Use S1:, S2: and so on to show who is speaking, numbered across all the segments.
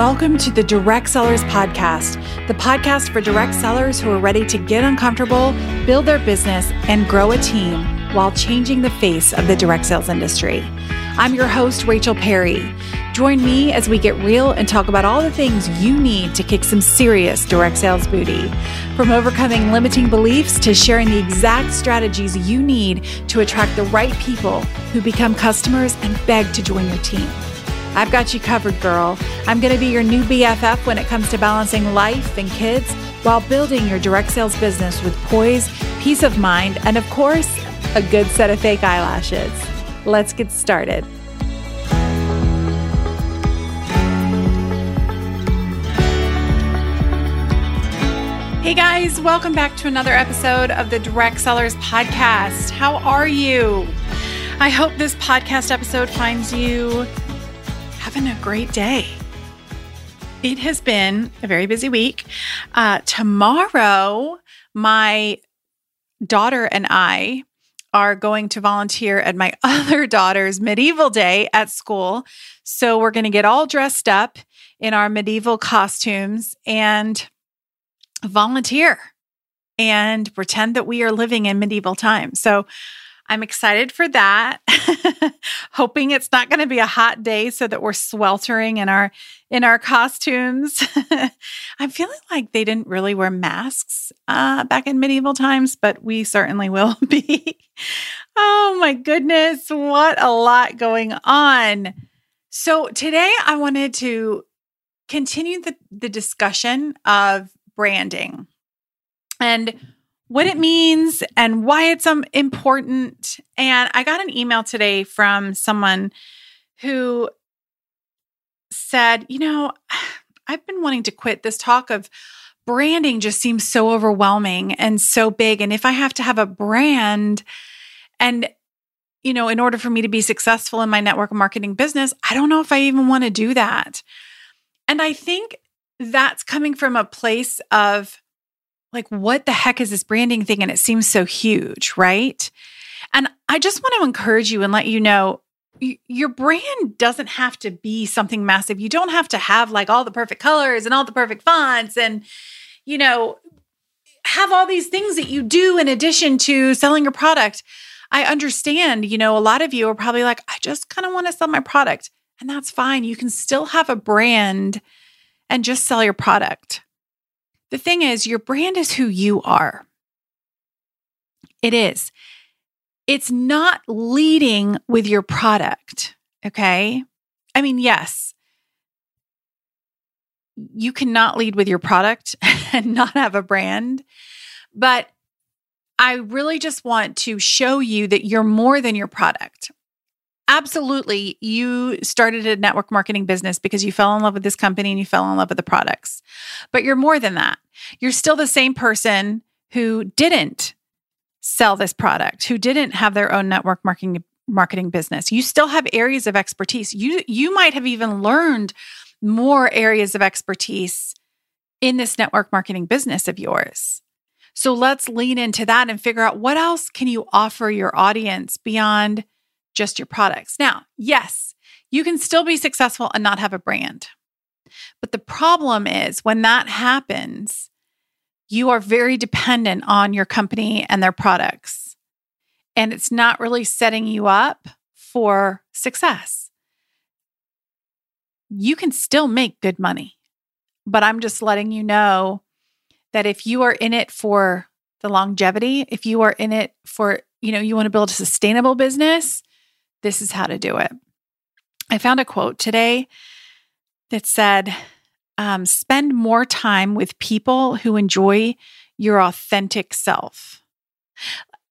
S1: welcome to the Direct Sellers Podcast, the podcast for direct sellers who are ready to get uncomfortable, build their business, and grow a team while changing the face of the direct sales industry. I'm your host, Rachel Perry. Join me as we get real and talk about all the things you need to kick some serious direct sales booty. From overcoming limiting beliefs to sharing the exact strategies you need to attract the right people who become customers and beg to join your team. I've got you covered, girl. I'm going to be your new BFF when it comes to balancing life and kids while building your direct sales business with poise, peace of mind, and of course, a good set of fake eyelashes. Let's get started. Hey guys, welcome back to another episode of the Direct Sellers Podcast. How are you? I hope this podcast episode finds you having a great day. It has been a very busy week. Uh, tomorrow, my daughter and I are going to volunteer at my other daughter's medieval day at school. So we're going to get all dressed up in our medieval costumes and volunteer and pretend that we are living in medieval times. So I'm excited for that. Hoping it's not going to be a hot day so that we're sweltering in our in our costumes. I'm feeling like they didn't really wear masks uh, back in medieval times, but we certainly will be. oh my goodness, what a lot going on. So today I wanted to continue the, the discussion of branding. And what it means and why it's um, important. And I got an email today from someone who said, you know, I've been wanting to quit this talk of branding just seems so overwhelming and so big. And if I have to have a brand and you know, in order for me to be successful in my network marketing business, I don't know if I even want to do that. And I think that's coming from a place of like, what the heck is this branding thing? And it seems so huge, right? And I just want to encourage you and let you know your brand doesn't have to be something massive. You don't have to have like all the perfect colors and all the perfect fonts and, you know, have all these things that you do in addition to selling your product. I understand, you know, a lot of you are probably like, I just kind of want to sell my product. And that's fine. You can still have a brand and just sell your product. The thing is, your brand is who you are. It is. It's not leading with your product. Okay. I mean, yes, you cannot lead with your product and not have a brand, but I really just want to show you that you're more than your product absolutely you started a network marketing business because you fell in love with this company and you fell in love with the products. But you're more than that. You're still the same person who didn't sell this product, who didn't have their own network marketing marketing business. You still have areas of expertise. You you might have even learned more areas of expertise in this network marketing business of yours. So let's lean into that and figure out what else can you offer your audience beyond just your products. Now, yes, you can still be successful and not have a brand. But the problem is when that happens, you are very dependent on your company and their products. And it's not really setting you up for success. You can still make good money, but I'm just letting you know that if you are in it for the longevity, if you are in it for, you know, you want to build a sustainable business, this is how to do it. I found a quote today that said, um, spend more time with people who enjoy your authentic self.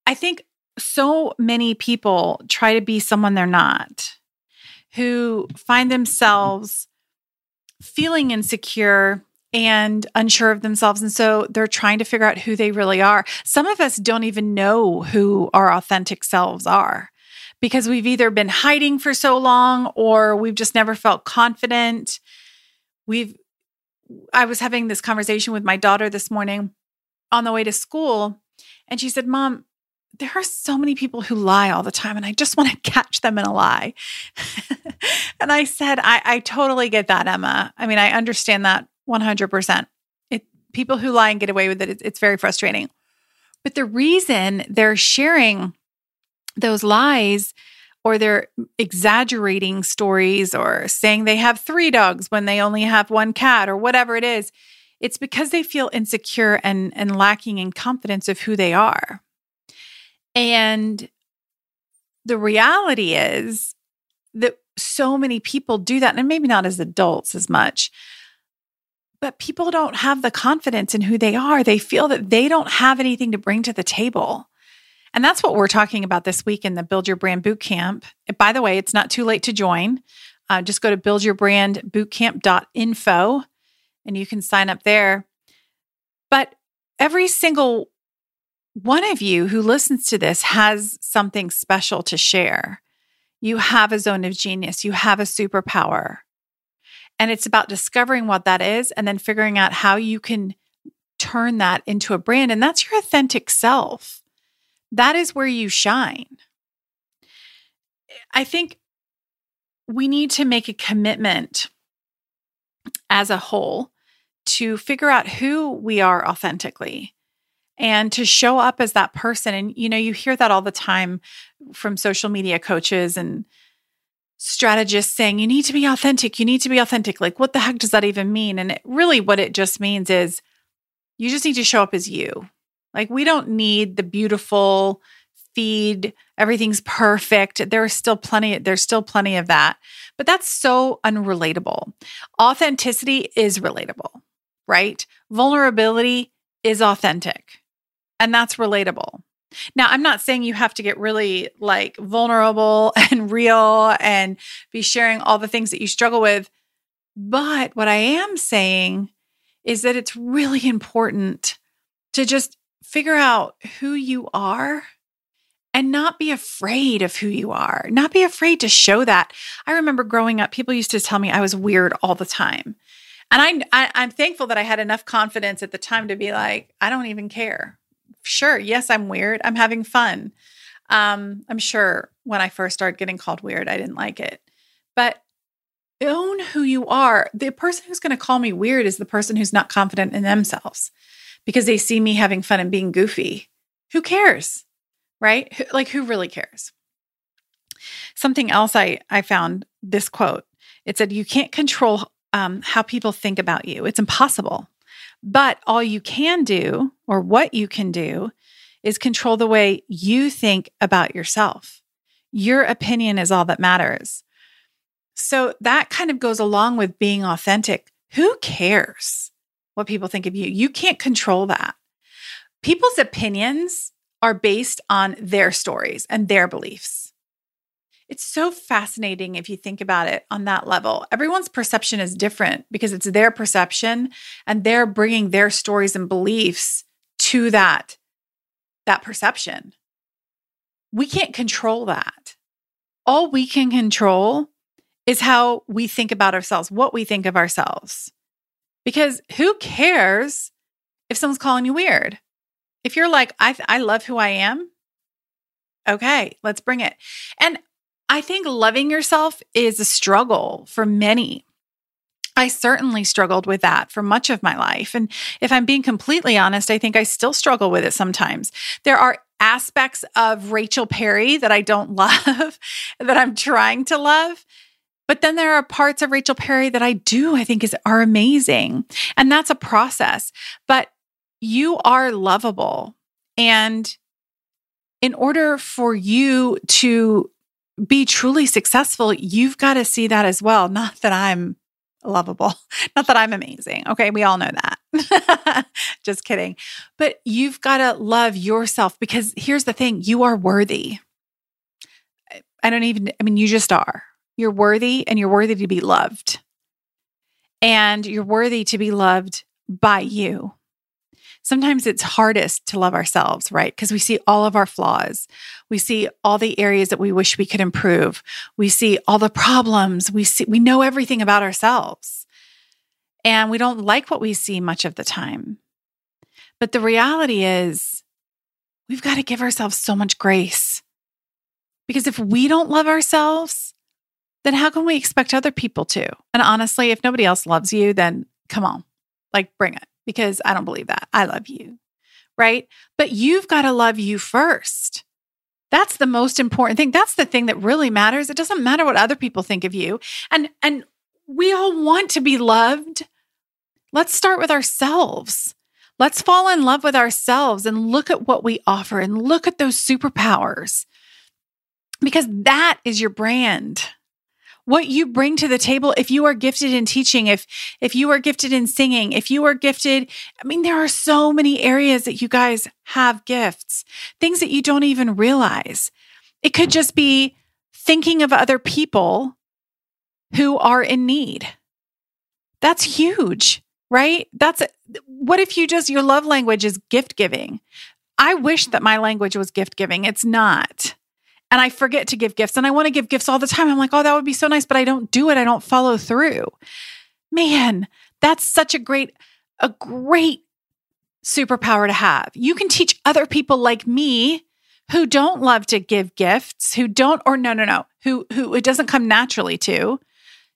S1: I think so many people try to be someone they're not, who find themselves feeling insecure and unsure of themselves. And so they're trying to figure out who they really are. Some of us don't even know who our authentic selves are because we've either been hiding for so long or we've just never felt confident. We've, I was having this conversation with my daughter this morning on the way to school, and she said, Mom, there are so many people who lie all the time, and I just want to catch them in a lie. and I said, I, I totally get that, Emma. I mean, I understand that 100%. It, people who lie and get away with it, it, it's very frustrating. But the reason they're sharing those lies or they're exaggerating stories or saying they have three dogs when they only have one cat or whatever it is, it's because they feel insecure and, and lacking in confidence of who they are. And the reality is that so many people do that, and maybe not as adults as much, but people don't have the confidence in who they are. They feel that they don't have anything to bring to the table. And that's what we're talking about this week in the Build Your Brand Bootcamp. By the way, it's not too late to join. Uh, just go to buildyourbrandbootcamp.info and you can sign up there. But every single one of you who listens to this has something special to share. You have a zone of genius, you have a superpower. And it's about discovering what that is and then figuring out how you can turn that into a brand. And that's your authentic self. That is where you shine. I think we need to make a commitment as a whole to figure out who we are authentically and to show up as that person. And, you know, you hear that all the time from social media coaches and strategists saying, you need to be authentic. You need to be authentic. Like, what the heck does that even mean? And it, really, what it just means is you just need to show up as you. Like, we don't need the beautiful feed, everything's perfect. There's still plenty, there's still plenty of that. But that's so unrelatable. Authenticity is relatable, right? Vulnerability is authentic. And that's relatable. Now, I'm not saying you have to get really like vulnerable and real and be sharing all the things that you struggle with. But what I am saying is that it's really important to just figure out who you are and not be afraid of who you are, not be afraid to show that. I remember growing up, people used to tell me I was weird all the time. And I, I am thankful that I had enough confidence at the time to be like, I don't even care sure, yes, I'm weird. I'm having fun. Um, I'm sure when I first started getting called weird, I didn't like it. But own who you are. The person who's going to call me weird is the person who's not confident in themselves because they see me having fun and being goofy. Who cares? Right? Like, who really cares? Something else I, I found this quote it said, You can't control um, how people think about you, it's impossible. But all you can do, or what you can do, is control the way you think about yourself. Your opinion is all that matters. So that kind of goes along with being authentic. Who cares what people think of you? You can't control that. People's opinions are based on their stories and their beliefs. It's so fascinating if you think about it on that level. Everyone's perception is different because it's their perception and they're bringing their stories and beliefs to that that perception. We can't control that. All we can control is how we think about ourselves, what we think of ourselves. Because who cares if someone's calling you weird? If you're like, I, I love who I am, okay, let's bring it. And I think loving yourself is a struggle for many. I certainly struggled with that for much of my life. And if I'm being completely honest, I think I still struggle with it sometimes. There are aspects of Rachel Perry that I don't love, that I'm trying to love. But then there are parts of Rachel Perry that I do, I think is are amazing. And that's a process. But you are lovable. And in order for you to be truly successful, you've got to see that as well. Not that I'm lovable, not that I'm amazing. Okay, we all know that. Just kidding. But you've got to love yourself because here's the thing you are worthy. I don't even, I mean, you just are. You're worthy and you're worthy to be loved. And you're worthy to be loved by you sometimes it's hardest to love ourselves, right? Because we see all of our flaws. We see all the areas that we wish we could improve. We see all the problems. We see, we know everything about ourselves. And we don't like what we see much of the time. But the reality is, we've got to give ourselves so much grace. Because if we don't love ourselves, then how can we expect other people to? And honestly, if nobody else loves you, then come on, like bring it, because I don't believe that. I love you, right? But you've got to love you first. That's the most important thing. That's the thing that really matters. It doesn't matter what other people think of you. And and we all want to be loved. Let's start with ourselves. Let's fall in love with ourselves and look at what we offer and look at those superpowers. Because that is your brand what you bring to the table if you are gifted in teaching if if you are gifted in singing if you are gifted i mean there are so many areas that you guys have gifts things that you don't even realize. It could just be thinking of other people who are in need. That's huge right? That's what if you just your love language is gift giving? I wish that my language was gift giving. It's not and I forget to give gifts and I want to give gifts all the time. I'm like, oh, that would be so nice, but I don't do it. I don't follow through. Man, that's such a great, a great superpower to have. You can teach other people like me who don't love to give gifts, who don't, or no, no, no, who, who it doesn't come naturally to,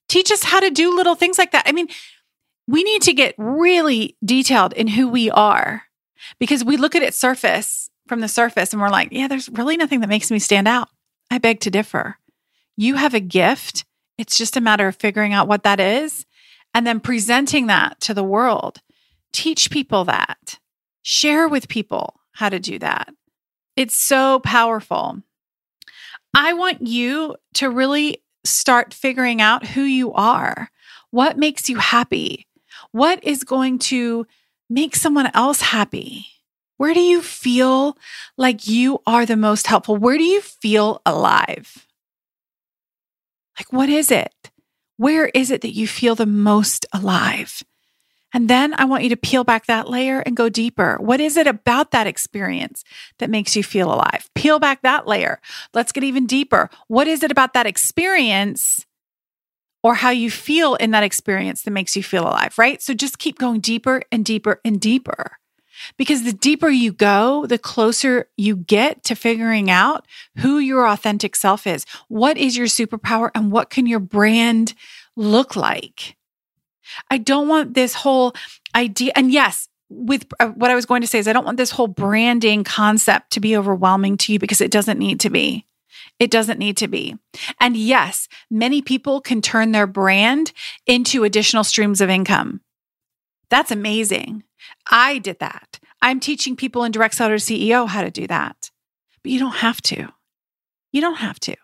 S1: teach us how to do little things like that. I mean, we need to get really detailed in who we are because we look at it surface from the surface and we're like, yeah, there's really nothing that makes me stand out. I beg to differ. You have a gift. It's just a matter of figuring out what that is and then presenting that to the world. Teach people that. Share with people how to do that. It's so powerful. I want you to really start figuring out who you are. What makes you happy? What is going to make someone else happy? Where do you feel like you are the most helpful? Where do you feel alive? Like, what is it? Where is it that you feel the most alive? And then I want you to peel back that layer and go deeper. What is it about that experience that makes you feel alive? Peel back that layer. Let's get even deeper. What is it about that experience or how you feel in that experience that makes you feel alive, right? So just keep going deeper and deeper and deeper. Because the deeper you go, the closer you get to figuring out who your authentic self is. What is your superpower and what can your brand look like? I don't want this whole idea. And yes, with uh, what I was going to say is, I don't want this whole branding concept to be overwhelming to you because it doesn't need to be. It doesn't need to be. And yes, many people can turn their brand into additional streams of income. That's amazing. I did that. I'm teaching people in Direct Seller CEO how to do that. But you don't have to. You don't have to.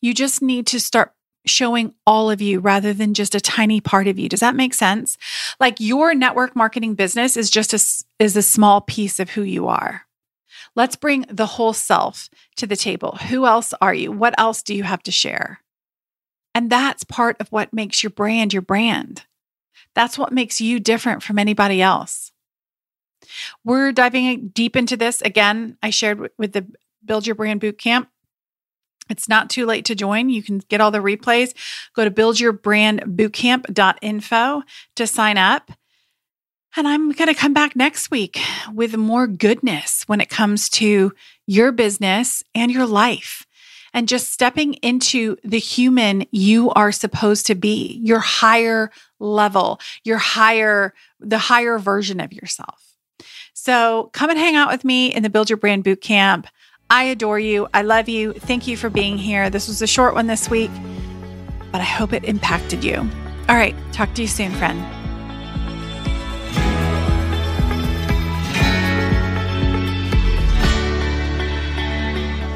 S1: You just need to start showing all of you rather than just a tiny part of you. Does that make sense? Like your network marketing business is just a is a small piece of who you are. Let's bring the whole self to the table. Who else are you? What else do you have to share? And that's part of what makes your brand your brand. That's what makes you different from anybody else. We're diving deep into this. Again, I shared with the Build Your Brand Bootcamp. It's not too late to join. You can get all the replays. Go to buildyourbrandbootcamp.info to sign up. And I'm going to come back next week with more goodness when it comes to your business and your life and just stepping into the human you are supposed to be, your higher level, your higher, the higher version of yourself. So come and hang out with me in the Build Your Brand Boot Camp. I adore you. I love you. Thank you for being here. This was a short one this week, but I hope it impacted you. All right. Talk to you soon, friend.